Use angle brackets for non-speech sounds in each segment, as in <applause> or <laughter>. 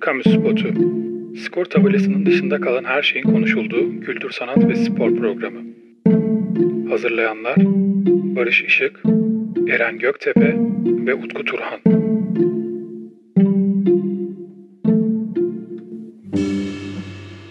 Kamu Spotu. Skor tabelasının dışında kalan her şeyin konuşulduğu kültür, sanat ve spor programı. Hazırlayanlar Barış Işık, Eren Göktepe ve Utku Turhan.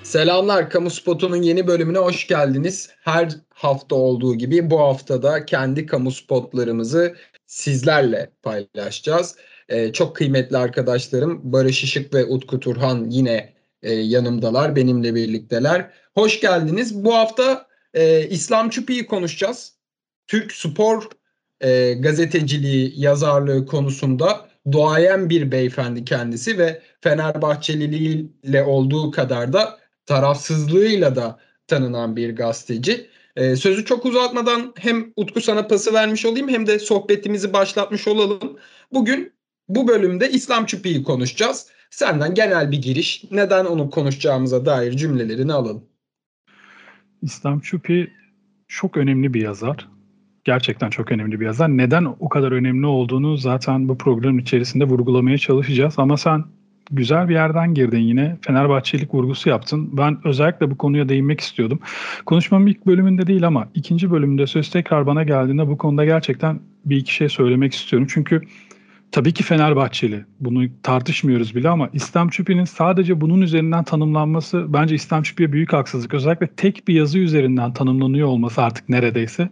Selamlar, Kamu Spotu'nun yeni bölümüne hoş geldiniz. Her hafta olduğu gibi bu haftada kendi kamu spotlarımızı sizlerle paylaşacağız. Ee, çok kıymetli arkadaşlarım Barış Işık ve Utku Turhan yine e, yanımdalar, benimle birlikteler. Hoş geldiniz. Bu hafta e, İslam Çupi'yi konuşacağız. Türk spor e, gazeteciliği, yazarlığı konusunda doğayan bir beyefendi kendisi ve Fenerbahçeliliğiyle olduğu kadar da tarafsızlığıyla da tanınan bir gazeteci. Ee, sözü çok uzatmadan hem Utku sana pası vermiş olayım hem de sohbetimizi başlatmış olalım. Bugün bu bölümde İslam Çupi'yi konuşacağız. Senden genel bir giriş, neden onu konuşacağımıza dair cümlelerini alalım. İslam Çupi çok önemli bir yazar. Gerçekten çok önemli bir yazar. Neden o kadar önemli olduğunu zaten bu programın içerisinde vurgulamaya çalışacağız. Ama sen güzel bir yerden girdin yine. Fenerbahçelik vurgusu yaptın. Ben özellikle bu konuya değinmek istiyordum. Konuşmamın ilk bölümünde değil ama ikinci bölümde söz tekrar bana geldiğinde bu konuda gerçekten bir iki şey söylemek istiyorum. Çünkü tabii ki Fenerbahçeli. Bunu tartışmıyoruz bile ama İslam Çupi'nin sadece bunun üzerinden tanımlanması bence İslam Çupi'ye büyük haksızlık. Özellikle tek bir yazı üzerinden tanımlanıyor olması artık neredeyse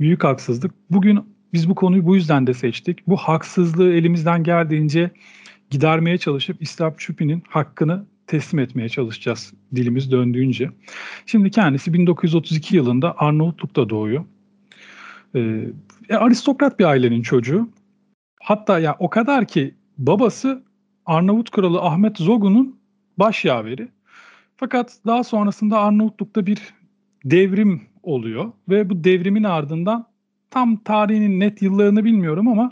büyük haksızlık. Bugün biz bu konuyu bu yüzden de seçtik. Bu haksızlığı elimizden geldiğince gidermeye çalışıp İslam Çupi'nin hakkını teslim etmeye çalışacağız dilimiz döndüğünce. Şimdi kendisi 1932 yılında Arnavutluk'ta doğuyor. Ee, e, aristokrat bir ailenin çocuğu. Hatta ya o kadar ki babası Arnavut kralı Ahmet Zogun'un baş yaveri. Fakat daha sonrasında Arnavutluk'ta bir devrim oluyor ve bu devrimin ardından tam tarihinin net yıllarını bilmiyorum ama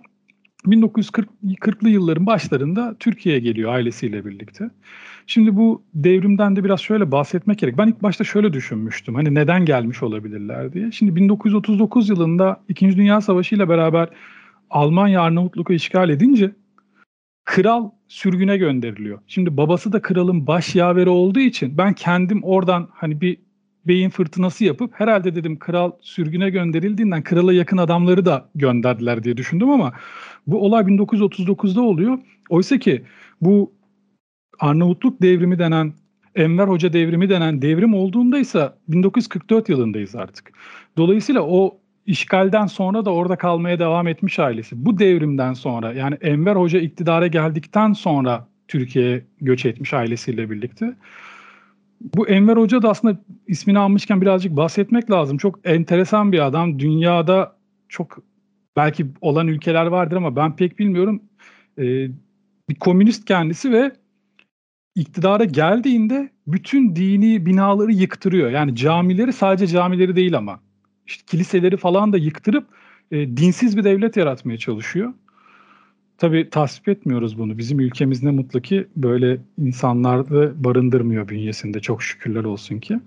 1940'lı yılların başlarında Türkiye'ye geliyor ailesiyle birlikte. Şimdi bu devrimden de biraz şöyle bahsetmek gerek. Ben ilk başta şöyle düşünmüştüm. Hani neden gelmiş olabilirler diye. Şimdi 1939 yılında 2. Dünya Savaşı ile beraber Almanya Arnavutluk'u işgal edince kral sürgüne gönderiliyor. Şimdi babası da kralın baş yaveri olduğu için ben kendim oradan hani bir beyin fırtınası yapıp herhalde dedim kral sürgüne gönderildiğinden krala yakın adamları da gönderdiler diye düşündüm ama bu olay 1939'da oluyor. Oysa ki bu Arnavutluk devrimi denen Enver Hoca devrimi denen devrim olduğunda ise 1944 yılındayız artık. Dolayısıyla o işgalden sonra da orada kalmaya devam etmiş ailesi. Bu devrimden sonra yani Enver Hoca iktidara geldikten sonra Türkiye'ye göç etmiş ailesiyle birlikte. Bu Enver Hoca da aslında ismini almışken birazcık bahsetmek lazım. Çok enteresan bir adam. Dünyada çok belki olan ülkeler vardır ama ben pek bilmiyorum. Ee, bir komünist kendisi ve iktidara geldiğinde bütün dini binaları yıktırıyor. Yani camileri sadece camileri değil ama işte kiliseleri falan da yıktırıp e, dinsiz bir devlet yaratmaya çalışıyor. Tabii tasvip etmiyoruz bunu. Bizim ülkemiz ne mutlu ki böyle insanları barındırmıyor bünyesinde çok şükürler olsun ki.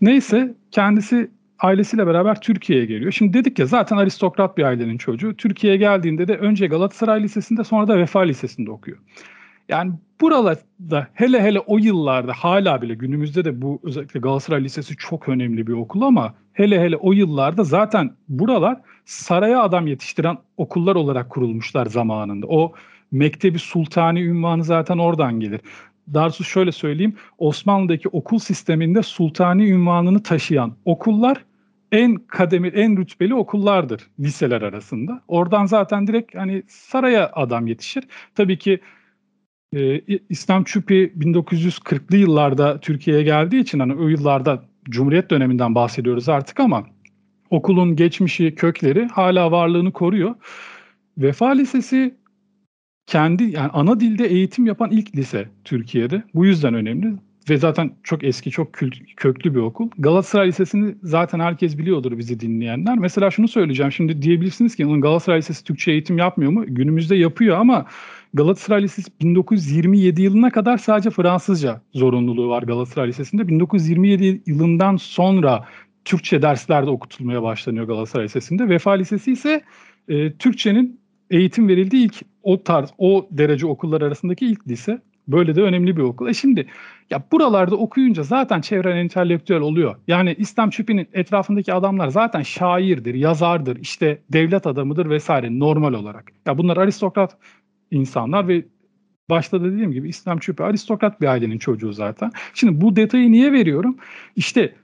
Neyse kendisi ailesiyle beraber Türkiye'ye geliyor. Şimdi dedik ya zaten aristokrat bir ailenin çocuğu. Türkiye'ye geldiğinde de önce Galatasaray Lisesi'nde sonra da Vefa Lisesi'nde okuyor. Yani buralarda hele hele o yıllarda hala bile günümüzde de bu özellikle Galatasaray Lisesi çok önemli bir okul ama hele hele o yıllarda zaten buralar saraya adam yetiştiren okullar olarak kurulmuşlar zamanında. O Mektebi Sultani ünvanı zaten oradan gelir. Darsu şöyle söyleyeyim. Osmanlı'daki okul sisteminde sultani ünvanını taşıyan okullar en kademeli, en rütbeli okullardır liseler arasında. Oradan zaten direkt hani saraya adam yetişir. Tabii ki e, İslam Çupi 1940'lı yıllarda Türkiye'ye geldiği için hani o yıllarda Cumhuriyet döneminden bahsediyoruz artık ama okulun geçmişi, kökleri hala varlığını koruyor. Vefa Lisesi kendi yani ana dilde eğitim yapan ilk lise Türkiye'de. Bu yüzden önemli ve zaten çok eski, çok kült, köklü bir okul. Galatasaray Lisesi'ni zaten herkes biliyordur bizi dinleyenler. Mesela şunu söyleyeceğim. Şimdi diyebilirsiniz ki Galatasaray Lisesi Türkçe eğitim yapmıyor mu? Günümüzde yapıyor ama Galatasaray Lisesi 1927 yılına kadar sadece Fransızca zorunluluğu var Galatasaray Lisesi'nde. 1927 yılından sonra Türkçe derslerde okutulmaya başlanıyor Galatasaray Lisesi'nde. Vefa Lisesi ise e, Türkçenin eğitim verildiği ilk o tarz, o derece okullar arasındaki ilk lise. Böyle de önemli bir okul. E şimdi ya buralarda okuyunca zaten çevren entelektüel oluyor. Yani İslam Çupi'nin etrafındaki adamlar zaten şairdir, yazardır, işte devlet adamıdır vesaire normal olarak. Ya bunlar aristokrat insanlar ve başta da dediğim gibi İslam Çupi aristokrat bir ailenin çocuğu zaten. Şimdi bu detayı niye veriyorum? İşte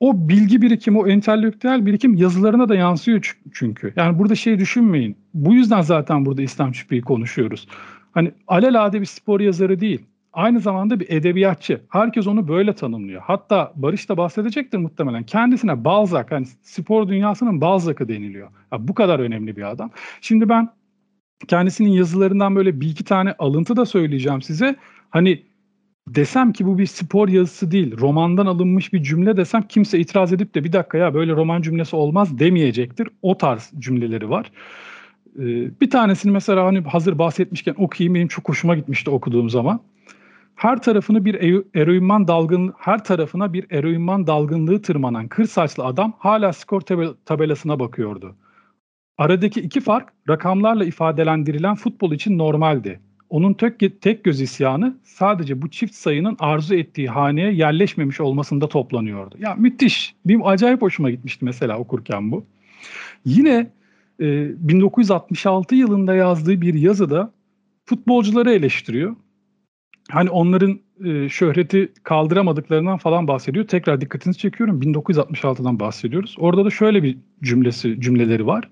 o bilgi birikimi, o entelektüel birikim yazılarına da yansıyor çünkü. Yani burada şey düşünmeyin. Bu yüzden zaten burada İslam Çupi'yi konuşuyoruz. Hani alelade bir spor yazarı değil. Aynı zamanda bir edebiyatçı. Herkes onu böyle tanımlıyor. Hatta Barış da bahsedecektir muhtemelen. Kendisine Balzac, hani spor dünyasının Balzac'ı deniliyor. Ya bu kadar önemli bir adam. Şimdi ben kendisinin yazılarından böyle bir iki tane alıntı da söyleyeceğim size. Hani desem ki bu bir spor yazısı değil, romandan alınmış bir cümle desem kimse itiraz edip de bir dakika ya böyle roman cümlesi olmaz demeyecektir. O tarz cümleleri var. Ee, bir tanesini mesela hani hazır bahsetmişken okuyayım benim çok hoşuma gitmişti okuduğum zaman. Her tarafını bir eroinman dalgın her tarafına bir eroinman dalgınlığı tırmanan kır saçlı adam hala skor tabelasına bakıyordu. Aradaki iki fark rakamlarla ifadelendirilen futbol için normaldi. Onun tek, tek göz isyanı sadece bu çift sayının arzu ettiği haneye yerleşmemiş olmasında toplanıyordu. Ya müthiş. Benim acayip hoşuma gitmişti mesela okurken bu. Yine e, 1966 yılında yazdığı bir yazıda futbolcuları eleştiriyor. Hani onların e, şöhreti kaldıramadıklarından falan bahsediyor. Tekrar dikkatinizi çekiyorum. 1966'dan bahsediyoruz. Orada da şöyle bir cümlesi cümleleri var.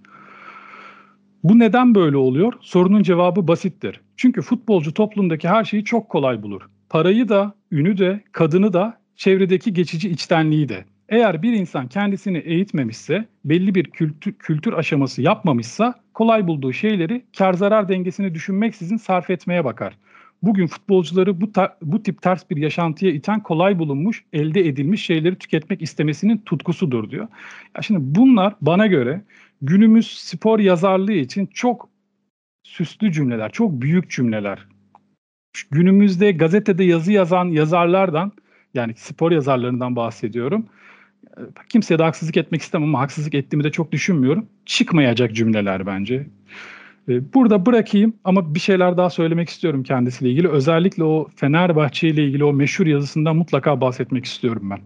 Bu neden böyle oluyor? Sorunun cevabı basittir. Çünkü futbolcu toplumdaki her şeyi çok kolay bulur. Parayı da, ünü de, kadını da, çevredeki geçici içtenliği de. Eğer bir insan kendisini eğitmemişse, belli bir kültür, kültür aşaması yapmamışsa kolay bulduğu şeyleri kar zarar dengesini düşünmeksizin sarf etmeye bakar. Bugün futbolcuları bu, ta, bu tip ters bir yaşantıya iten kolay bulunmuş, elde edilmiş şeyleri tüketmek istemesinin tutkusudur diyor. Ya şimdi bunlar bana göre günümüz spor yazarlığı için çok süslü cümleler, çok büyük cümleler. Günümüzde gazetede yazı yazan yazarlardan yani spor yazarlarından bahsediyorum. Kimseye de haksızlık etmek istemem ama haksızlık ettiğimi de çok düşünmüyorum. Çıkmayacak cümleler bence. Ee, burada bırakayım ama bir şeyler daha söylemek istiyorum kendisiyle ilgili. Özellikle o Fenerbahçe ile ilgili o meşhur yazısından mutlaka bahsetmek istiyorum ben.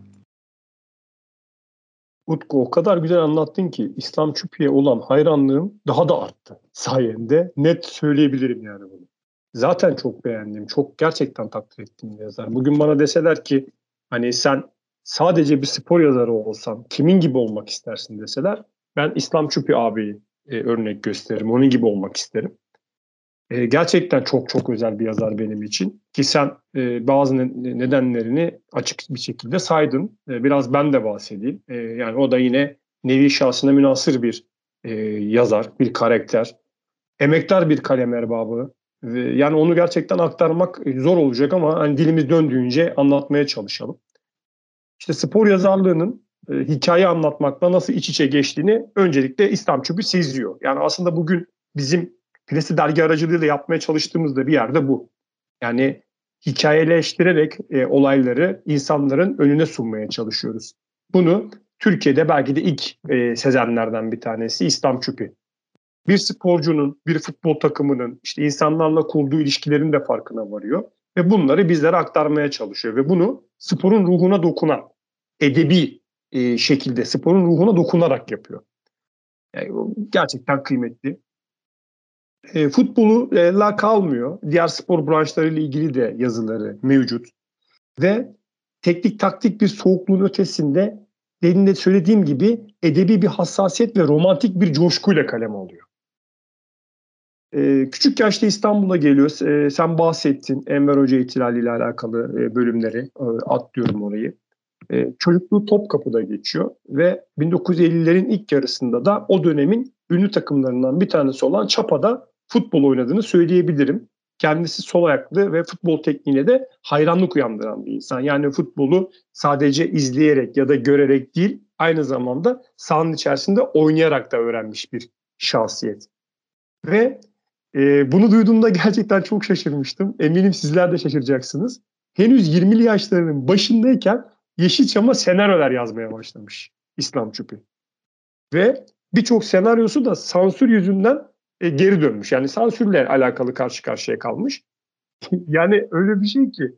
Utku o kadar güzel anlattın ki İslam Çupi'ye olan hayranlığım daha da arttı sayende. Net söyleyebilirim yani bunu. Zaten çok beğendim. Çok gerçekten takdir ettiğim bir yazar. Bugün bana deseler ki hani sen sadece bir spor yazarı olsan kimin gibi olmak istersin deseler ben İslam Çupi abiyi e, örnek gösteririm. Onun gibi olmak isterim. E, gerçekten çok çok özel bir yazar benim için. Ki sen e, bazı nedenlerini açık bir şekilde saydın. E, biraz ben de bahsedeyim. E, yani o da yine nevi şahsına münasır bir e, yazar, bir karakter. Emektar bir kalem erbabı. Ve, yani onu gerçekten aktarmak zor olacak ama hani dilimiz döndüğünce anlatmaya çalışalım. İşte spor yazarlığının e, hikaye anlatmakla nasıl iç içe geçtiğini öncelikle İslam Çubuğu seziyor. Yani aslında bugün bizim Presi dergi aracılığıyla yapmaya çalıştığımız da bir yerde bu. Yani hikayeleştirerek e, olayları insanların önüne sunmaya çalışıyoruz. Bunu Türkiye'de belki de ilk e, sezenlerden bir tanesi İslam Çupi. Bir sporcunun, bir futbol takımının işte insanlarla kurduğu ilişkilerin de farkına varıyor ve bunları bizlere aktarmaya çalışıyor ve bunu sporun ruhuna dokunan, edebi e, şekilde sporun ruhuna dokunarak yapıyor. Yani gerçekten kıymetli. E, futbolu e, la kalmıyor. Diğer spor branşlarıyla ilgili de yazıları mevcut. Ve teknik taktik bir soğukluğun ötesinde demin de söylediğim gibi edebi bir hassasiyet ve romantik bir coşkuyla kalem alıyor. Ee, küçük yaşta İstanbul'a geliyor. Ee, sen bahsettin Enver Hoca ihtilali ile alakalı e, bölümleri. E, atlıyorum orayı. E, çocukluğu Topkapı'da geçiyor ve 1950'lerin ilk yarısında da o dönemin ünlü takımlarından bir tanesi olan Çapa'da futbol oynadığını söyleyebilirim. Kendisi sol ayaklı ve futbol tekniğine de hayranlık uyandıran bir insan. Yani futbolu sadece izleyerek ya da görerek değil, aynı zamanda sahanın içerisinde oynayarak da öğrenmiş bir şahsiyet. Ve e, bunu duyduğumda gerçekten çok şaşırmıştım. Eminim sizler de şaşıracaksınız. Henüz 20'li yaşlarının başındayken Yeşilçam'a senaryolar yazmaya başlamış İslam Çupi. Ve birçok senaryosu da sansür yüzünden e, geri dönmüş. Yani sansürle alakalı karşı karşıya kalmış. <laughs> yani öyle bir şey ki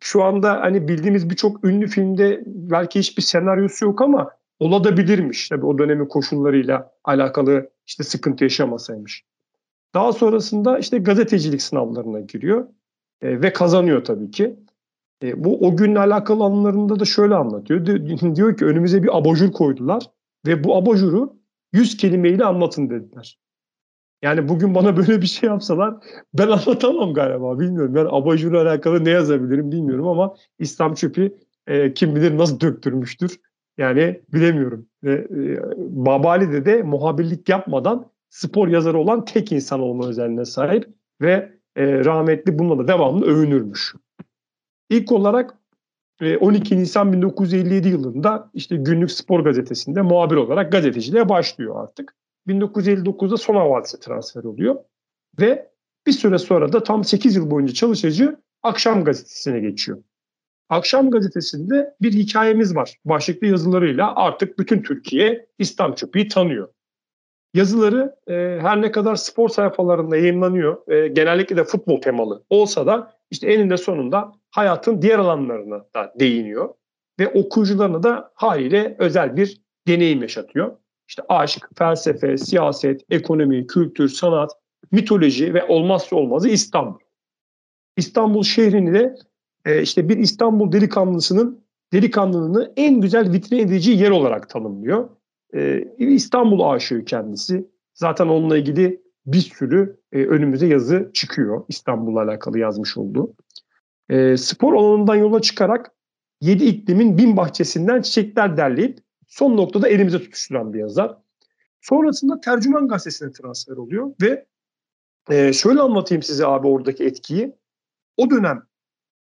şu anda hani bildiğimiz birçok ünlü filmde belki hiçbir senaryosu yok ama olabilirmiş. Tabii o dönemin koşullarıyla alakalı işte sıkıntı yaşamasaymış. Daha sonrasında işte gazetecilik sınavlarına giriyor e, ve kazanıyor tabii ki. E, bu o günle alakalı anılarında da şöyle anlatıyor. Di- <laughs> diyor ki önümüze bir abajur koydular ve bu abajuru 100 kelimeyle anlatın dediler. Yani bugün bana <laughs> böyle bir şey yapsalar ben anlatamam galiba bilmiyorum. Ben abajurla alakalı ne yazabilirim bilmiyorum ama İslam Çöpü e, kim bilir nasıl döktürmüştür. Yani bilemiyorum. Ve e, Babali'de de muhabirlik yapmadan spor yazarı olan tek insan olma özelliğine sahip ve e, rahmetli bununla da devamlı övünürmüş. İlk olarak 12 e, Nisan 1957 yılında işte Günlük Spor Gazetesi'nde muhabir olarak gazeteciliğe başlıyor artık. 1959'da son havadise transfer oluyor ve bir süre sonra da tam 8 yıl boyunca çalışıcı Akşam Gazetesi'ne geçiyor. Akşam Gazetesi'nde bir hikayemiz var. Başlıklı yazılarıyla artık bütün Türkiye İslam Çöpü'yü tanıyor. Yazıları e, her ne kadar spor sayfalarında yayınlanıyor, e, genellikle de futbol temalı olsa da işte eninde sonunda hayatın diğer alanlarına da değiniyor. Ve okuyucularına da haliyle özel bir deneyim yaşatıyor. İşte aşk, felsefe, siyaset, ekonomi, kültür, sanat, mitoloji ve olmazsa olmazı İstanbul. İstanbul şehrini de e, işte bir İstanbul delikanlısının delikanlılığını en güzel vitrin edici yer olarak tanımlıyor. E, İstanbul aşığı kendisi. Zaten onunla ilgili bir sürü e, önümüze yazı çıkıyor İstanbul'la alakalı yazmış olduğu. E, spor alanından yola çıkarak yedi iklimin bin bahçesinden çiçekler derleyip son noktada elimize tutuşturan bir yazar. Sonrasında Tercüman Gazetesi'ne transfer oluyor ve e, şöyle anlatayım size abi oradaki etkiyi. O dönem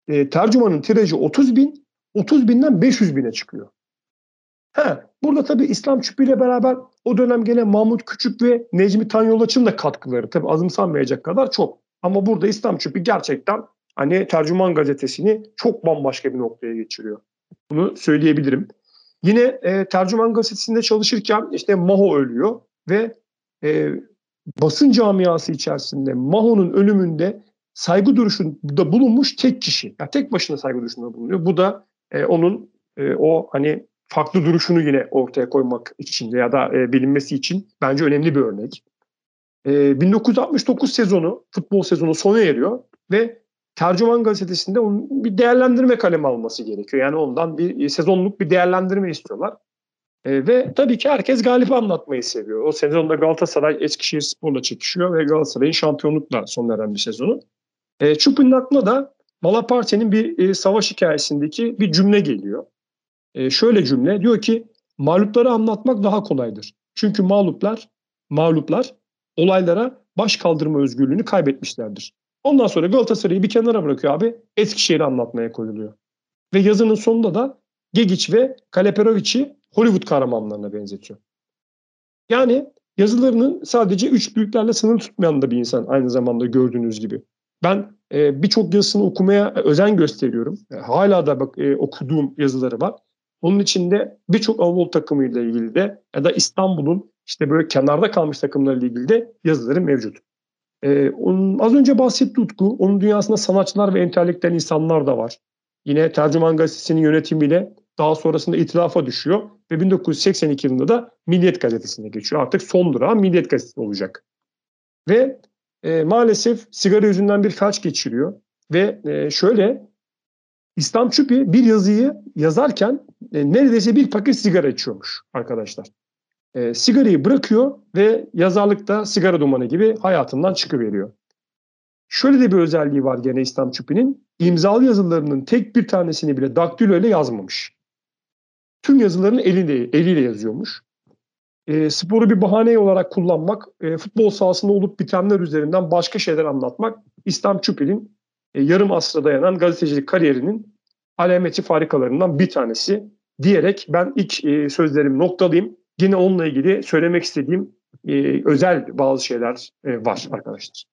e, tercümanın tirajı 30 bin, 30 binden 500 bine çıkıyor. He, burada tabii İslam Çüpü ile beraber o dönem gene Mahmut Küçük ve Necmi Tanyolaç'ın da katkıları tabii azımsanmayacak kadar çok. Ama burada İslam Çüpü gerçekten hani Tercüman gazetesini çok bambaşka bir noktaya geçiriyor. Bunu söyleyebilirim. Yine e, Tercüman gazetesinde çalışırken işte Maho ölüyor ve e, basın camiası içerisinde Maho'nun ölümünde saygı duruşunda bulunmuş tek kişi. Yani tek başına saygı duruşunda bulunuyor. Bu da e, onun e, o hani farklı duruşunu yine ortaya koymak için ya da e, bilinmesi için bence önemli bir örnek. E, 1969 sezonu, futbol sezonu sona eriyor ve Tercüman gazetesinde onun bir değerlendirme kalemi alması gerekiyor. Yani ondan bir e, sezonluk bir değerlendirme istiyorlar. E, ve tabii ki herkes galip anlatmayı seviyor. O sezonda Galatasaray Eskişehir Spor'la çekişiyor ve Galatasaray'ın şampiyonlukla sona eren bir sezonu. E, Çupin'in aklına da Malaparte'nin bir e, savaş hikayesindeki bir cümle geliyor. E, şöyle cümle diyor ki mağlupları anlatmak daha kolaydır. Çünkü mağluplar mağluplar olaylara baş kaldırma özgürlüğünü kaybetmişlerdir. Ondan sonra Galatasaray'ı bir kenara bırakıyor abi. Eskişehir'i anlatmaya koyuluyor. Ve yazının sonunda da Gegic ve Kaleperovic'i Hollywood kahramanlarına benzetiyor. Yani yazılarının sadece üç büyüklerle sınır tutmayan da bir insan aynı zamanda gördüğünüz gibi. Ben e, birçok yazısını okumaya özen gösteriyorum. E, hala da bak e, okuduğum yazıları var. Onun içinde birçok Anadolu takımıyla ilgili de ya da İstanbul'un işte böyle kenarda kalmış takımlarıyla ilgili de yazıları mevcut. Ee, onun, az önce bahsetti Utku. Onun dünyasında sanatçılar ve entelektüel insanlar da var. Yine Tercüman Gazetesi'nin yönetimiyle daha sonrasında itilafa düşüyor ve 1982 yılında da Milliyet Gazetesi'ne geçiyor. Artık son durağı Milliyet Gazetesi olacak. Ve e, maalesef sigara yüzünden bir felç geçiriyor. Ve e, şöyle İslam Çupi bir yazıyı yazarken e, neredeyse bir paket sigara içiyormuş arkadaşlar. E, sigarayı bırakıyor ve yazarlıkta sigara dumanı gibi hayatından çıkıveriyor. Şöyle de bir özelliği var gene İslam Çupi'nin. imzalı yazılarının tek bir tanesini bile daktilo ile yazmamış. Tüm yazılarını eliyle, eliyle yazıyormuş. E, sporu bir bahane olarak kullanmak, e, futbol sahasında olup bitenler üzerinden başka şeyler anlatmak İslam Çupi'nin e, yarım asra dayanan gazetecilik kariyerinin alameti farikalarından bir tanesi diyerek ben ilk e, sözlerimi noktalayayım. Yine onunla ilgili söylemek istediğim e, özel bazı şeyler e, var arkadaşlar.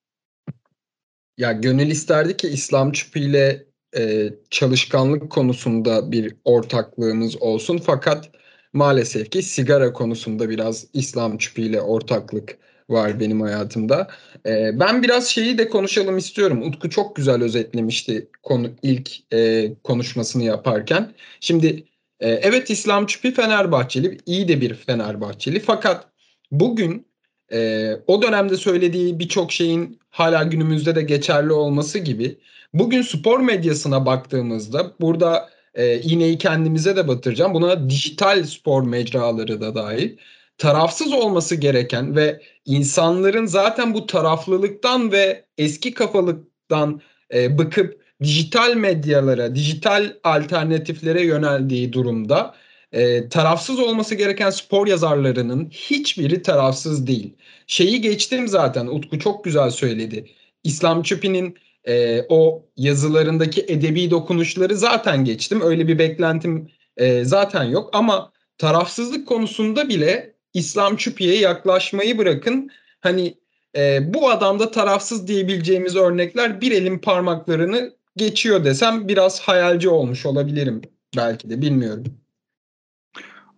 Ya gönül isterdi ki İslam Çupi ile e, çalışkanlık konusunda bir ortaklığımız olsun. Fakat maalesef ki sigara konusunda biraz İslam Çupi ile ortaklık var benim hayatımda. Ee, ben biraz şeyi de konuşalım istiyorum. Utku çok güzel özetlemişti konu ilk e, konuşmasını yaparken. Şimdi e, evet İslam Çupi Fenerbahçeli, iyi de bir Fenerbahçeli. Fakat bugün e, o dönemde söylediği birçok şeyin hala günümüzde de geçerli olması gibi bugün spor medyasına baktığımızda burada e, iğneyi kendimize de batıracağım. Buna dijital spor mecraları da dahil tarafsız olması gereken ve insanların zaten bu taraflılıktan ve eski kafalıktan e, bıkıp dijital medyalara, dijital alternatiflere yöneldiği durumda e, tarafsız olması gereken spor yazarlarının hiçbiri tarafsız değil. Şeyi geçtim zaten Utku çok güzel söyledi. İslam Çupi'nin e, o yazılarındaki edebi dokunuşları zaten geçtim. Öyle bir beklentim e, zaten yok ama tarafsızlık konusunda bile İslam Çupi'ye yaklaşmayı bırakın. Hani e, bu adamda tarafsız diyebileceğimiz örnekler bir elin parmaklarını geçiyor desem biraz hayalci olmuş olabilirim belki de bilmiyorum.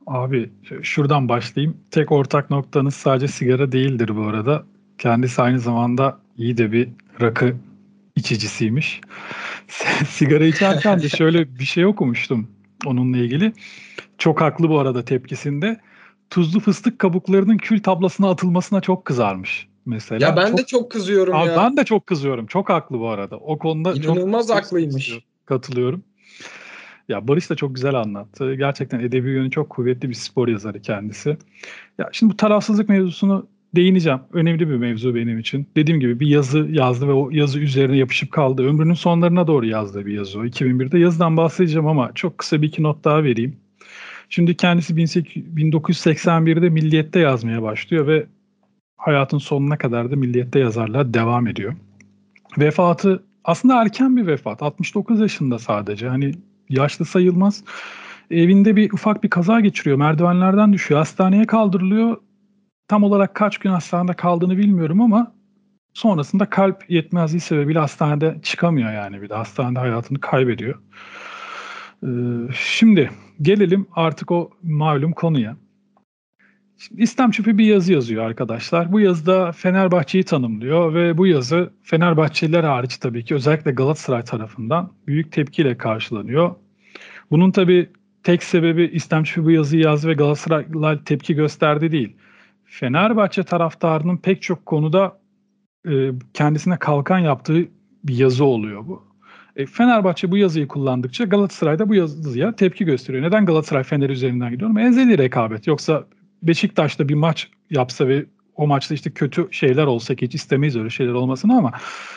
Abi şuradan başlayayım. Tek ortak noktanız sadece sigara değildir bu arada. Kendisi aynı zamanda iyi de bir rakı içicisiymiş. <laughs> sigara içerken de şöyle bir şey okumuştum onunla ilgili. Çok haklı bu arada tepkisinde. Tuzlu fıstık kabuklarının kül tablasına atılmasına çok kızarmış mesela. Ya ben çok, de çok kızıyorum abi ya. Ben de çok kızıyorum. Çok haklı bu arada. O konuda İnanılmaz çok haklıymış. Katılıyorum. Ya Barış da çok güzel anlattı. Gerçekten edebi yönü çok kuvvetli bir spor yazarı kendisi. Ya şimdi bu tarafsızlık mevzusunu değineceğim. Önemli bir mevzu benim için. Dediğim gibi bir yazı yazdı ve o yazı üzerine yapışıp kaldı. Ömrünün sonlarına doğru yazdığı bir yazı o. 2001'de yazıdan bahsedeceğim ama çok kısa bir iki not daha vereyim. Şimdi kendisi 1981'de Milliyet'te yazmaya başlıyor ve hayatın sonuna kadar da Milliyet'te yazarlığa devam ediyor. Vefatı aslında erken bir vefat. 69 yaşında sadece. Hani yaşlı sayılmaz. Evinde bir ufak bir kaza geçiriyor. Merdivenlerden düşüyor. Hastaneye kaldırılıyor. Tam olarak kaç gün hastanede kaldığını bilmiyorum ama sonrasında kalp yetmezliği sebebiyle hastanede çıkamıyor yani bir de hastanede hayatını kaybediyor. Ee, şimdi gelelim artık o malum konuya. Şimdi İslam Çöpü bir yazı yazıyor arkadaşlar. Bu yazıda Fenerbahçe'yi tanımlıyor ve bu yazı Fenerbahçeliler hariç tabii ki özellikle Galatasaray tarafından büyük tepkiyle karşılanıyor. Bunun tabii tek sebebi İslam Çöpü bu yazıyı yazdı ve Galatasaraylılar tepki gösterdi değil. Fenerbahçe taraftarının pek çok konuda e, kendisine kalkan yaptığı bir yazı oluyor bu. E, Fenerbahçe bu yazıyı kullandıkça Galatasaray da bu yazıya tepki gösteriyor. Neden Galatasaray Fener üzerinden gidiyor? Ezeli rekabet. Yoksa Beşiktaş'ta bir maç yapsa ve o maçta işte kötü şeyler olsa ki hiç istemeyiz öyle şeyler olmasını ama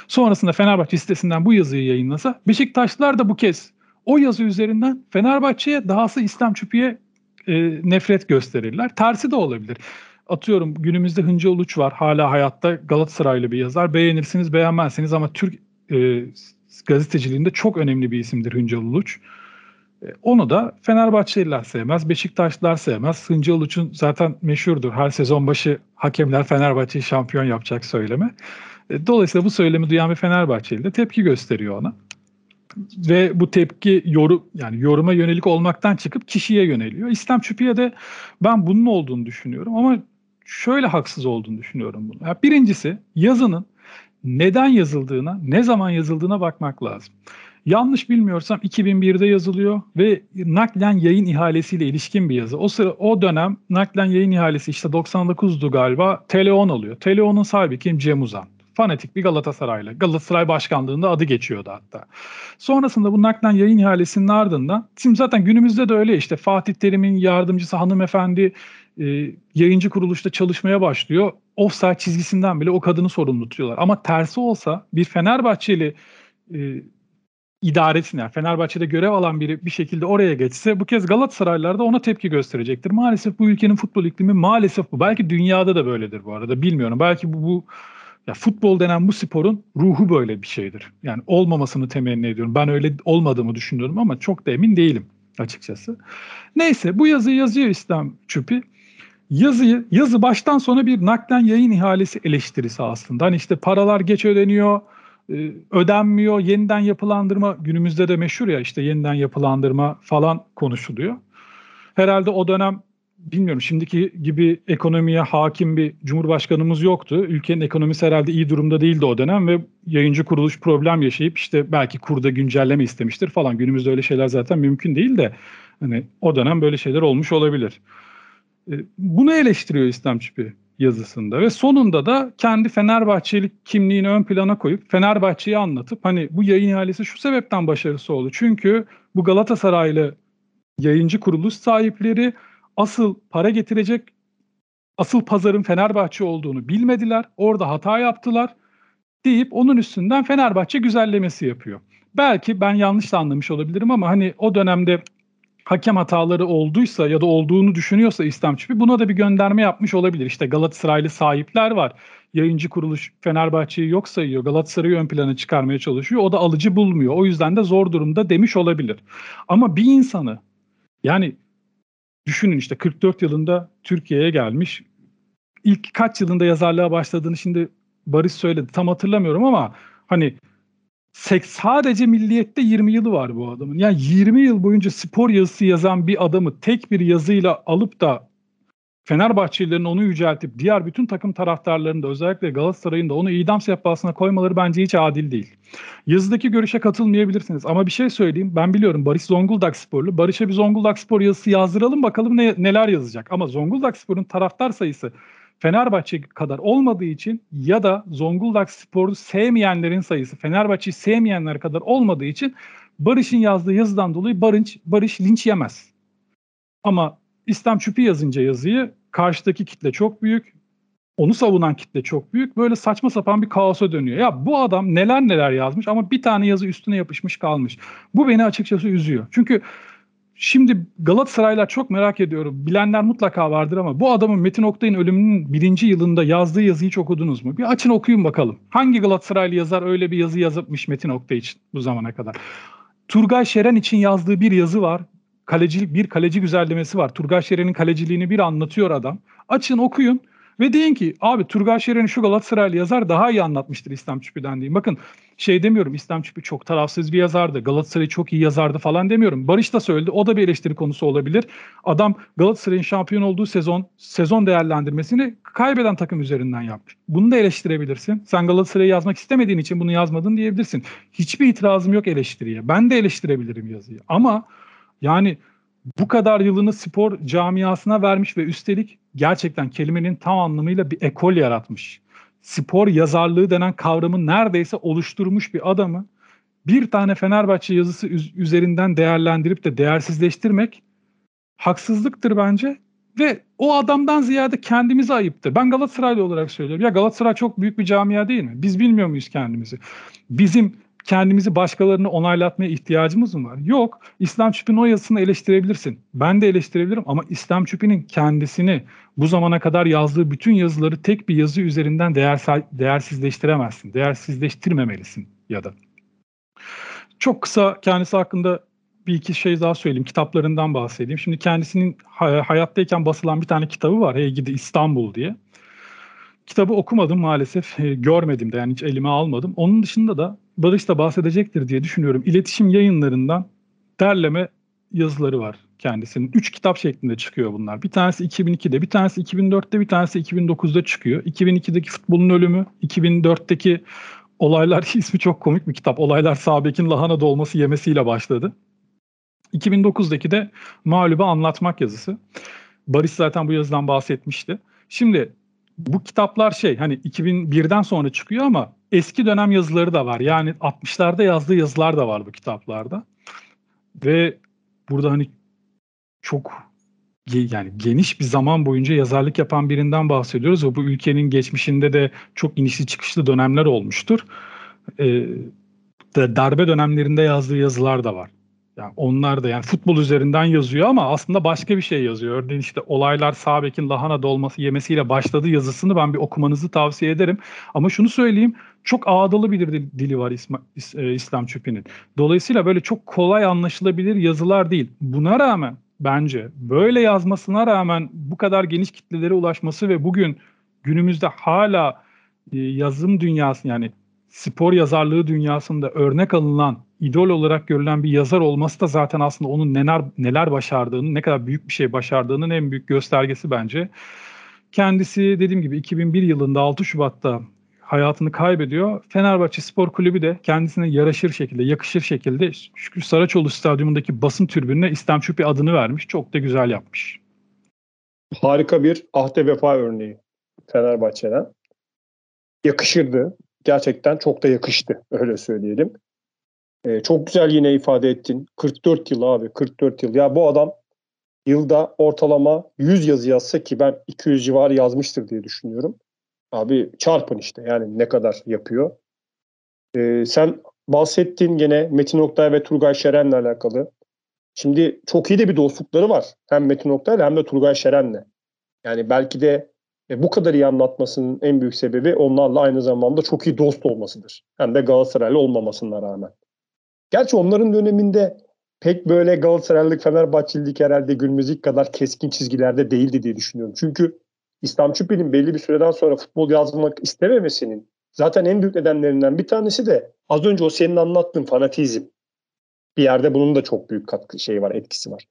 sonrasında Fenerbahçe sitesinden bu yazıyı yayınlasa Beşiktaşlılar da bu kez o yazı üzerinden Fenerbahçe'ye dahası İslam Çupi'ye e, nefret gösterirler. Tersi de olabilir. Atıyorum günümüzde Hıncı Uluç var. Hala hayatta Galatasaraylı bir yazar. Beğenirsiniz beğenmezsiniz ama Türk e, gazeteciliğinde çok önemli bir isimdir Hıncı Uluç. E, onu da Fenerbahçeliler sevmez, Beşiktaşlılar sevmez. Hıncı Uluç'un zaten meşhurdur. Her sezon başı hakemler Fenerbahçe'yi şampiyon yapacak söyleme. E, dolayısıyla bu söylemi duyan bir Fenerbahçeli de tepki gösteriyor ona. Ve bu tepki yorum yani yoruma yönelik olmaktan çıkıp kişiye yöneliyor. İslam Çupi'ye de ben bunun olduğunu düşünüyorum ama şöyle haksız olduğunu düşünüyorum bunu. Yani birincisi yazının neden yazıldığına, ne zaman yazıldığına bakmak lazım. Yanlış bilmiyorsam 2001'de yazılıyor ve naklen yayın ihalesiyle ilişkin bir yazı. O sıra o dönem naklen yayın ihalesi işte 99'du galiba. Tele10 alıyor. Tele10'un sahibi kim? Cem Uzan. Fanatik bir Galatasaraylı. Galatasaray başkanlığında adı geçiyordu hatta. Sonrasında bu naklen yayın ihalesinin ardından şimdi zaten günümüzde de öyle işte Fatih Terim'in yardımcısı hanımefendi e, yayıncı kuruluşta çalışmaya başlıyor. Offside çizgisinden bile o kadını sorumlu tutuyorlar. Ama tersi olsa bir Fenerbahçeli e, idaresine, yani Fenerbahçe'de görev alan biri bir şekilde oraya geçse bu kez Galatasaraylılar da ona tepki gösterecektir. Maalesef bu ülkenin futbol iklimi maalesef bu. Belki dünyada da böyledir bu arada bilmiyorum. Belki bu, bu ya futbol denen bu sporun ruhu böyle bir şeydir. Yani olmamasını temenni ediyorum. Ben öyle olmadığımı düşünüyorum ama çok da emin değilim açıkçası. Neyse bu yazıyı yazıyor İslam Çupi. Yazıyı, yazı baştan sona bir naklen yayın ihalesi eleştirisi aslında. Hani işte paralar geç ödeniyor, ödenmiyor, yeniden yapılandırma günümüzde de meşhur ya işte yeniden yapılandırma falan konuşuluyor. Herhalde o dönem bilmiyorum şimdiki gibi ekonomiye hakim bir cumhurbaşkanımız yoktu. Ülkenin ekonomisi herhalde iyi durumda değildi o dönem ve yayıncı kuruluş problem yaşayıp işte belki kurda güncelleme istemiştir falan. Günümüzde öyle şeyler zaten mümkün değil de hani o dönem böyle şeyler olmuş olabilir. E, bunu eleştiriyor İslam Çipi yazısında ve sonunda da kendi Fenerbahçelik kimliğini ön plana koyup Fenerbahçe'yi anlatıp hani bu yayın ihalesi şu sebepten başarısı oldu. Çünkü bu Galatasaraylı yayıncı kuruluş sahipleri asıl para getirecek asıl pazarın Fenerbahçe olduğunu bilmediler. Orada hata yaptılar deyip onun üstünden Fenerbahçe güzellemesi yapıyor. Belki ben yanlış da anlamış olabilirim ama hani o dönemde hakem hataları olduysa ya da olduğunu düşünüyorsa İslam Çipi buna da bir gönderme yapmış olabilir. İşte Galatasaraylı sahipler var. Yayıncı kuruluş Fenerbahçe'yi yok sayıyor. Galatasaray'ı ön plana çıkarmaya çalışıyor. O da alıcı bulmuyor. O yüzden de zor durumda demiş olabilir. Ama bir insanı yani düşünün işte 44 yılında Türkiye'ye gelmiş. İlk kaç yılında yazarlığa başladığını şimdi Barış söyledi. Tam hatırlamıyorum ama hani sadece milliyette 20 yılı var bu adamın. Yani 20 yıl boyunca spor yazısı yazan bir adamı tek bir yazıyla alıp da Fenerbahçelilerin onu yüceltip diğer bütün takım taraftarlarının da özellikle Galatasaray'ın da onu idam sehpasına koymaları bence hiç adil değil. Yazıdaki görüşe katılmayabilirsiniz ama bir şey söyleyeyim. Ben biliyorum Barış Zonguldak sporlu. Barış'a bir Zonguldak spor yazısı yazdıralım bakalım ne, neler yazacak. Ama Zonguldak sporun taraftar sayısı Fenerbahçe kadar olmadığı için ya da Zonguldak Spor'u sevmeyenlerin sayısı Fenerbahçe'yi sevmeyenler kadar olmadığı için Barış'ın yazdığı yazıdan dolayı Barış, Barış linç yemez. Ama İslam Çüpü yazınca yazıyı karşıdaki kitle çok büyük. Onu savunan kitle çok büyük. Böyle saçma sapan bir kaosa dönüyor. Ya bu adam neler neler yazmış ama bir tane yazı üstüne yapışmış kalmış. Bu beni açıkçası üzüyor. Çünkü Şimdi Galatasaraylar çok merak ediyorum. Bilenler mutlaka vardır ama bu adamın Metin Oktay'ın ölümünün birinci yılında yazdığı yazıyı hiç okudunuz mu? Bir açın okuyun bakalım. Hangi Galatasaraylı yazar öyle bir yazı yazıpmış Metin Oktay için bu zamana kadar? Turgay Şeren için yazdığı bir yazı var. Kalecilik bir kaleci güzellemesi var. Turgay Şeren'in kaleciliğini bir anlatıyor adam. Açın okuyun. Ve deyin ki abi Turgay Şeren'i şu Galatasaraylı yazar daha iyi anlatmıştır İslam Çüpü'den deyin. Bakın şey demiyorum İslam Çüpü çok tarafsız bir yazardı. Galatasaray çok iyi yazardı falan demiyorum. Barış da söyledi. O da bir eleştiri konusu olabilir. Adam Galatasaray'ın şampiyon olduğu sezon sezon değerlendirmesini kaybeden takım üzerinden yapmış. Bunu da eleştirebilirsin. Sen Galatasaray'ı yazmak istemediğin için bunu yazmadın diyebilirsin. Hiçbir itirazım yok eleştiriye. Ben de eleştirebilirim yazıyı. Ama yani bu kadar yılını spor camiasına vermiş ve üstelik gerçekten kelimenin tam anlamıyla bir ekol yaratmış. Spor yazarlığı denen kavramı neredeyse oluşturmuş bir adamı bir tane Fenerbahçe yazısı üzerinden değerlendirip de değersizleştirmek haksızlıktır bence ve o adamdan ziyade kendimize ayıptır. Ben Galatasaraylı olarak söylüyorum. Ya Galatasaray çok büyük bir camia değil mi? Biz bilmiyor muyuz kendimizi? Bizim kendimizi başkalarını onaylatmaya ihtiyacımız mı var? Yok. İslam Çüpi'nin o yazısını eleştirebilirsin. Ben de eleştirebilirim ama İslam Çüpi'nin kendisini bu zamana kadar yazdığı bütün yazıları tek bir yazı üzerinden değer, değersizleştiremezsin. Değersizleştirmemelisin ya da. Çok kısa kendisi hakkında bir iki şey daha söyleyeyim. Kitaplarından bahsedeyim. Şimdi kendisinin hayattayken basılan bir tane kitabı var. Hey Gidi İstanbul diye. Kitabı okumadım maalesef. E, görmedim de yani hiç elime almadım. Onun dışında da Barış da bahsedecektir diye düşünüyorum. İletişim yayınlarından derleme yazıları var kendisinin. Üç kitap şeklinde çıkıyor bunlar. Bir tanesi 2002'de, bir tanesi 2004'te, bir tanesi 2009'da çıkıyor. 2002'deki futbolun ölümü, 2004'teki olaylar <laughs> ismi çok komik bir kitap. Olaylar Sabek'in lahana dolması yemesiyle başladı. 2009'daki de mağlubu anlatmak yazısı. Barış zaten bu yazıdan bahsetmişti. Şimdi bu kitaplar şey hani 2001'den sonra çıkıyor ama eski dönem yazıları da var. Yani 60'larda yazdığı yazılar da var bu kitaplarda. Ve burada hani çok yani geniş bir zaman boyunca yazarlık yapan birinden bahsediyoruz ve bu ülkenin geçmişinde de çok inişli çıkışlı dönemler olmuştur. Ee, darbe dönemlerinde yazdığı yazılar da var. Yani onlar da yani futbol üzerinden yazıyor ama aslında başka bir şey yazıyor. Örneğin işte olaylar Sabek'in lahana dolması yemesiyle başladı yazısını ben bir okumanızı tavsiye ederim. Ama şunu söyleyeyim çok ağdalı bir dili var e, İslam Çöpi'nin. Dolayısıyla böyle çok kolay anlaşılabilir yazılar değil. Buna rağmen bence böyle yazmasına rağmen bu kadar geniş kitlelere ulaşması ve bugün günümüzde hala e, yazım dünyası yani spor yazarlığı dünyasında örnek alınan, idol olarak görülen bir yazar olması da zaten aslında onun neler neler başardığını, ne kadar büyük bir şey başardığının en büyük göstergesi bence. Kendisi dediğim gibi 2001 yılında 6 Şubat'ta hayatını kaybediyor. Fenerbahçe Spor Kulübü de kendisine yaraşır şekilde, yakışır şekilde Şükrü Saraçoğlu Stadyumundaki basın türbününe İstem Çupi adını vermiş. Çok da güzel yapmış. Harika bir ahde vefa örneği Fenerbahçe'den. Yakışırdı. Gerçekten çok da yakıştı öyle söyleyelim. Ee, çok güzel yine ifade ettin. 44 yıl abi 44 yıl. Ya bu adam yılda ortalama 100 yazı yazsa ki ben 200 civarı yazmıştır diye düşünüyorum. Abi çarpın işte yani ne kadar yapıyor. Ee, sen bahsettin gene Metin Oktay ve Turgay Şeren'le alakalı. Şimdi çok iyi de bir dostlukları var. Hem Metin Oktay'la hem de Turgay Şeren'le. Yani belki de e, bu kadar iyi anlatmasının en büyük sebebi onlarla aynı zamanda çok iyi dost olmasıdır. Hem de Galatasaraylı olmamasına rağmen. Gerçi onların döneminde pek böyle Galatasaraylık, Fenerbahçelilik herhalde günümüzdeki kadar keskin çizgilerde değildi diye düşünüyorum. Çünkü İslam Çupi'nin belli bir süreden sonra futbol yazmak istememesinin zaten en büyük nedenlerinden bir tanesi de az önce o senin anlattığın fanatizm. Bir yerde bunun da çok büyük katkı şey var, etkisi var.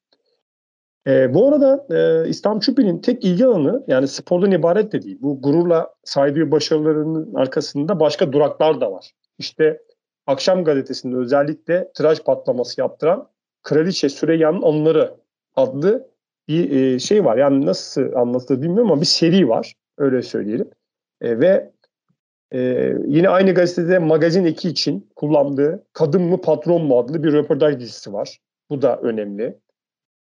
E, bu arada e, İslam Çupi'nin tek ilgi alanı yani spordan ibaret de değil. Bu gururla saydığı başarılarının arkasında başka duraklar da var. İşte Akşam gazetesinde özellikle tiraj patlaması yaptıran Kraliçe Süreyya'nın Anıları adlı bir e, şey var. Yani nasıl anlatılır bilmiyorum ama bir seri var. Öyle söyleyelim. E, ve e, yine aynı gazetede Magazin 2 için kullandığı Kadın mı Patron mu adlı bir röportaj dizisi var. Bu da önemli.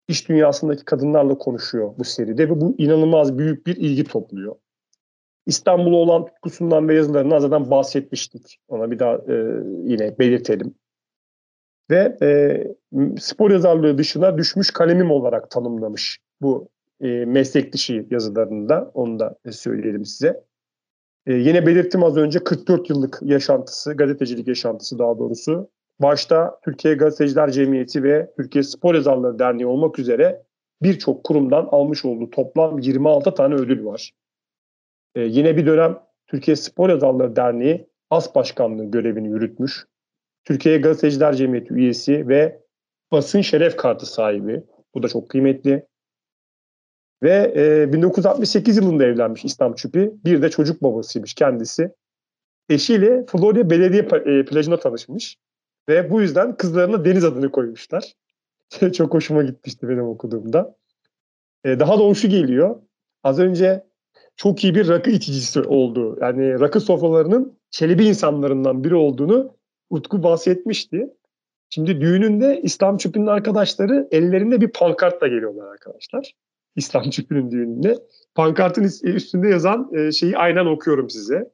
İş dünyasındaki kadınlarla konuşuyor bu seride ve bu inanılmaz büyük bir ilgi topluyor. İstanbul'a olan tutkusundan ve yazılarından zaten bahsetmiştik. Ona bir daha e, yine belirtelim. Ve e, spor yazarlığı dışına düşmüş kalemim olarak tanımlamış bu e, meslek dışı yazılarında. Onu da söyleyelim size. E, yine belirttim az önce 44 yıllık yaşantısı, gazetecilik yaşantısı daha doğrusu. Başta Türkiye Gazeteciler Cemiyeti ve Türkiye Spor Yazarları Derneği olmak üzere birçok kurumdan almış olduğu toplam 26 tane ödül var. Ee, yine bir dönem Türkiye Spor Yazarları Derneği As Başkanlığı görevini yürütmüş. Türkiye Gazeteciler Cemiyeti üyesi ve basın şeref kartı sahibi. Bu da çok kıymetli. Ve e, 1968 yılında evlenmiş İslam Çüpi. Bir de çocuk babasıymış kendisi. Eşiyle Florya Belediye e, plajına tanışmış. Ve bu yüzden kızlarına Deniz adını koymuşlar. <laughs> çok hoşuma gitmişti benim okuduğumda. E, daha doğrusu geliyor. Az önce çok iyi bir rakı içicisi oldu. Yani rakı sofralarının çelebi insanlarından biri olduğunu Utku bahsetmişti. Şimdi düğününde İslam Çöpü'nün arkadaşları ellerinde bir pankartla geliyorlar arkadaşlar. İslam Çöpü'nün düğününde. Pankartın üstünde yazan e, şeyi aynen okuyorum size.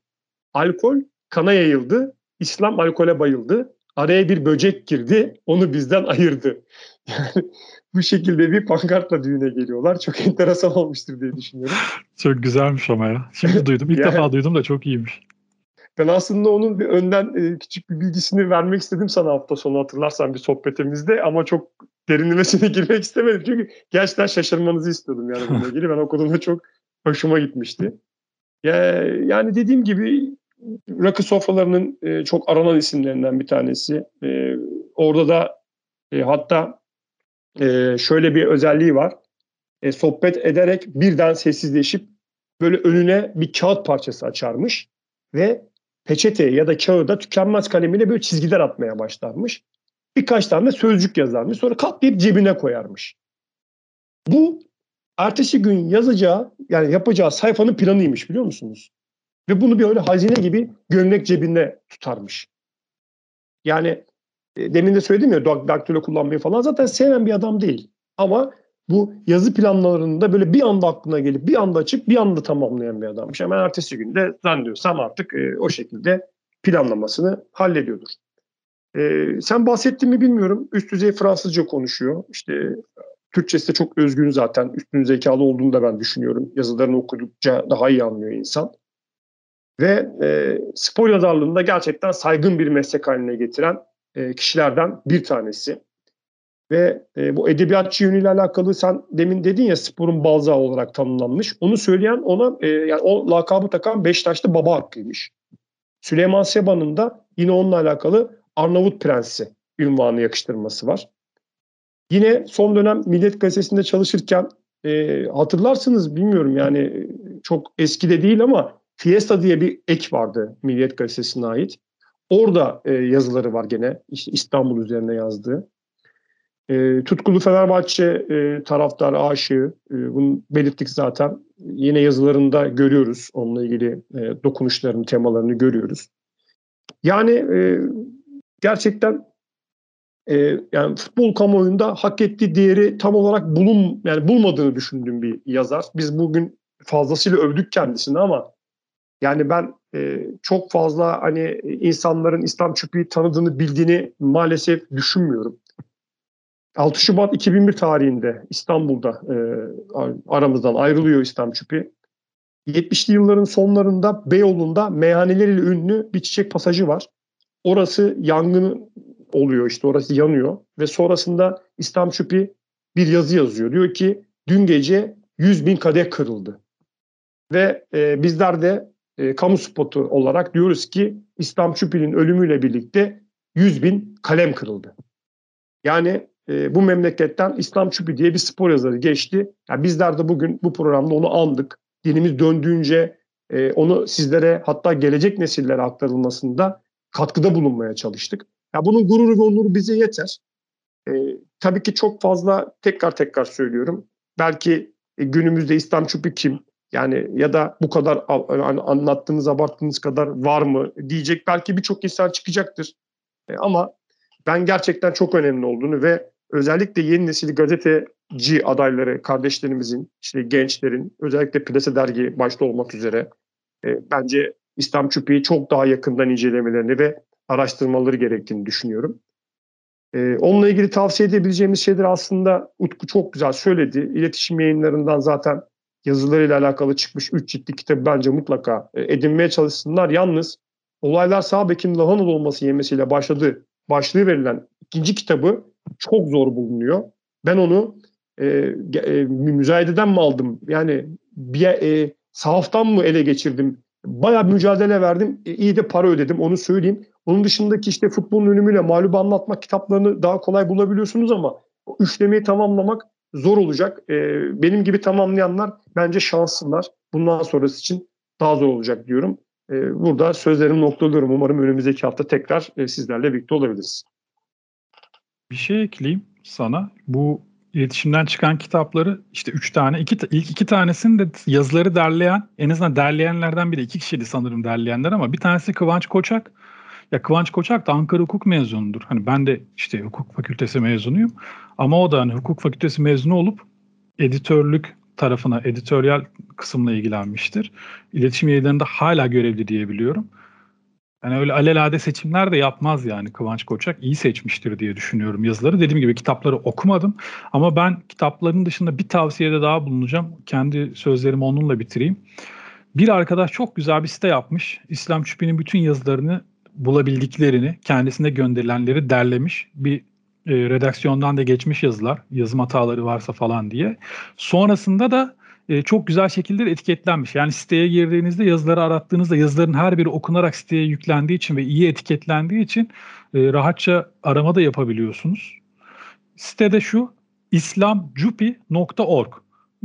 Alkol kana yayıldı, İslam alkole bayıldı. Araya bir böcek girdi, onu bizden ayırdı. <laughs> Yani bu şekilde bir pankartla düğüne geliyorlar. Çok <laughs> enteresan olmuştur diye düşünüyorum. Çok güzelmiş ama ya. Şimdi <laughs> duydum. İlk yani, defa duydum da çok iyiymiş. Ben aslında onun bir önden e, küçük bir bilgisini vermek istedim sana hafta sonu hatırlarsan bir sohbetimizde ama çok derinlemesine girmek istemedim. Çünkü gerçekten şaşırmanızı istiyordum yani bununla ilgili. Ben okuduğumda çok hoşuma gitmişti. Yani dediğim gibi rakı sofralarının e, çok aranan isimlerinden bir tanesi. E, orada da hatta e, şöyle bir özelliği var. E, sohbet ederek birden sessizleşip böyle önüne bir kağıt parçası açarmış ve peçete ya da kağıda tükenmez kalemiyle böyle çizgiler atmaya başlarmış. Birkaç tane sözcük yazarmış. Sonra katlayıp cebine koyarmış. Bu ertesi gün yazacağı yani yapacağı sayfanın planıymış biliyor musunuz? Ve bunu bir öyle hazine gibi gömlek cebinde tutarmış. Yani e, demin de söyledim ya daktilo kullanmayı falan zaten seven bir adam değil. Ama bu yazı planlarında böyle bir anda aklına gelip bir anda açıp bir anda tamamlayan bir adammış. Hemen ertesi günde zannediyorsam artık e, o şekilde planlamasını hallediyordur. E, sen bahsettin mi bilmiyorum. Üst düzey Fransızca konuşuyor. İşte Türkçesi de çok özgün zaten. Üstün zekalı olduğunu da ben düşünüyorum. Yazılarını okudukça daha iyi anlıyor insan. Ve e, spor yazarlığında gerçekten saygın bir meslek haline getiren e, kişilerden bir tanesi. Ve e, bu edebiyatçı yönüyle alakalı sen demin dedin ya sporun balzağı olarak tanımlanmış. Onu söyleyen ona e, yani o lakabı takan Beşiktaşlı baba hakkıymış. Süleyman Seba'nın da yine onunla alakalı Arnavut Prensi ünvanı yakıştırması var. Yine son dönem Millet Gazetesi'nde çalışırken e, hatırlarsınız bilmiyorum yani çok eski de değil ama Fiesta diye bir ek vardı Milliyet Gazetesi'ne ait. Orada e, yazıları var gene işte İstanbul üzerine yazdığı. E, tutkulu Fenerbahçe e, taraftar aşığı e, bunu belirttik zaten. Yine yazılarında görüyoruz onunla ilgili e, dokunuşlarını, temalarını görüyoruz. Yani e, gerçekten e, yani futbol kamuoyunda hak ettiği değeri tam olarak bulun yani bulmadığını düşündüğüm bir yazar. Biz bugün fazlasıyla övdük kendisini ama yani ben e, çok fazla hani insanların İslam Çupi'yi tanıdığını bildiğini maalesef düşünmüyorum. 6 Şubat 2001 tarihinde İstanbul'da e, aramızdan ayrılıyor İslam Çupi. 70'li yılların sonlarında Beyoğlu'nda meyhaneleriyle ünlü bir çiçek pasajı var. Orası yangın oluyor işte orası yanıyor ve sonrasında İslam Çupi bir yazı yazıyor. Diyor ki dün gece 100 bin kadeh kırıldı. Ve e, bizler de e, kamu spotu olarak diyoruz ki İslam Çupi'nin ölümüyle birlikte 100 bin kalem kırıldı. Yani e, bu memleketten İslam Çupi diye bir spor yazarı geçti. Yani bizler de bugün bu programda onu andık. Dinimiz döndüğünce e, onu sizlere hatta gelecek nesillere aktarılmasında katkıda bulunmaya çalıştık. Ya bunun gururu ve onuru bize yeter. E, tabii ki çok fazla tekrar tekrar söylüyorum. Belki e, günümüzde İslam Çupi kim? Yani ya da bu kadar hani anlattığınız, abarttığınız kadar var mı diyecek belki birçok insan çıkacaktır. E, ama ben gerçekten çok önemli olduğunu ve özellikle yeni nesil gazeteci adayları, kardeşlerimizin, işte gençlerin, özellikle Plase Dergi başta olmak üzere e, bence İslam Çupi'yi çok daha yakından incelemelerini ve araştırmaları gerektiğini düşünüyorum. Ee, onunla ilgili tavsiye edebileceğimiz şeyler aslında Utku çok güzel söyledi. İletişim yayınlarından zaten yazılarıyla alakalı çıkmış 3 ciddi kitabı bence mutlaka e, edinmeye çalışsınlar. Yalnız olaylar sağ bekin lahanalı olması yemesiyle başladı. Başlığı verilen ikinci kitabı çok zor bulunuyor. Ben onu e, e, müzayededen mi aldım? Yani bir e, sahaftan mı ele geçirdim? Bayağı mücadele verdim. E, iyi de para ödedim onu söyleyeyim. Onun dışındaki işte futbolun önümüyle mağlubu anlatmak kitaplarını daha kolay bulabiliyorsunuz ama üçlemeyi tamamlamak zor olacak. E, benim gibi tamamlayanlar bence şanslılar. Bundan sonrası için daha zor olacak diyorum. E, burada sözlerimi noktalıyorum. Umarım önümüzdeki hafta tekrar e, sizlerle birlikte olabiliriz. Bir şey ekleyeyim sana. Bu iletişimden çıkan kitapları işte üç tane, iki, ilk iki tanesini de yazıları derleyen, en azından derleyenlerden biri iki kişiydi sanırım derleyenler ama bir tanesi Kıvanç Koçak. Ya Kıvanç Koçak da Ankara Hukuk mezunudur. Hani ben de işte hukuk fakültesi mezunuyum. Ama o da hani hukuk fakültesi mezunu olup editörlük tarafına, editoryal kısımla ilgilenmiştir. İletişim yayınlarında hala görevli diyebiliyorum. Yani öyle alelade seçimler de yapmaz yani Kıvanç Koçak. iyi seçmiştir diye düşünüyorum yazıları. Dediğim gibi kitapları okumadım ama ben kitapların dışında bir tavsiyede daha bulunacağım. Kendi sözlerimi onunla bitireyim. Bir arkadaş çok güzel bir site yapmış. İslam Çupi'nin bütün yazılarını bulabildiklerini, kendisine gönderilenleri derlemiş. Bir e, redaksiyondan da geçmiş yazılar, yazım hataları varsa falan diye. Sonrasında da e, çok güzel şekilde etiketlenmiş. Yani siteye girdiğinizde yazıları arattığınızda yazıların her biri okunarak siteye yüklendiği için ve iyi etiketlendiği için e, rahatça arama da yapabiliyorsunuz. Sitede şu islamcupi.org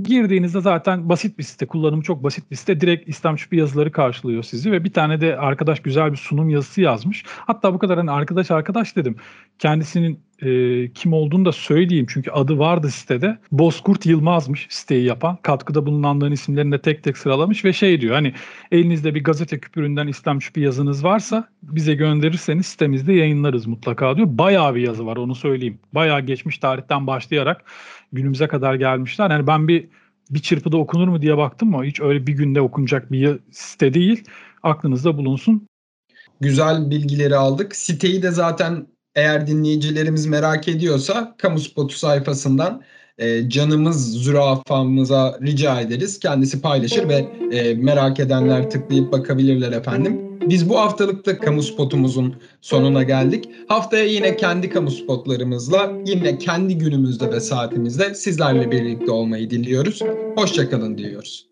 Girdiğinizde zaten basit bir site, kullanımı çok basit bir site. Direkt İslam Şüphe yazıları karşılıyor sizi ve bir tane de arkadaş güzel bir sunum yazısı yazmış. Hatta bu kadar hani arkadaş arkadaş dedim. Kendisinin e, kim olduğunu da söyleyeyim çünkü adı vardı sitede. Bozkurt Yılmaz'mış siteyi yapan. Katkıda bulunanların isimlerini de tek tek sıralamış ve şey diyor hani elinizde bir gazete küpüründen İslam Şüphe yazınız varsa bize gönderirseniz sitemizde yayınlarız mutlaka diyor. Bayağı bir yazı var onu söyleyeyim. Bayağı geçmiş tarihten başlayarak günümüze kadar gelmişler. Yani ben bir bir çırpıda okunur mu diye baktım ama hiç öyle bir günde okunacak bir site değil. Aklınızda bulunsun. Güzel bilgileri aldık. Siteyi de zaten eğer dinleyicilerimiz merak ediyorsa kamu spotu sayfasından e, canımız zürafamıza rica ederiz. Kendisi paylaşır ve e, merak edenler tıklayıp bakabilirler efendim. Biz bu haftalıkta kamu spotumuzun sonuna geldik. Haftaya yine kendi kamu spotlarımızla yine kendi günümüzde ve saatimizde sizlerle birlikte olmayı diliyoruz. Hoşçakalın diyoruz.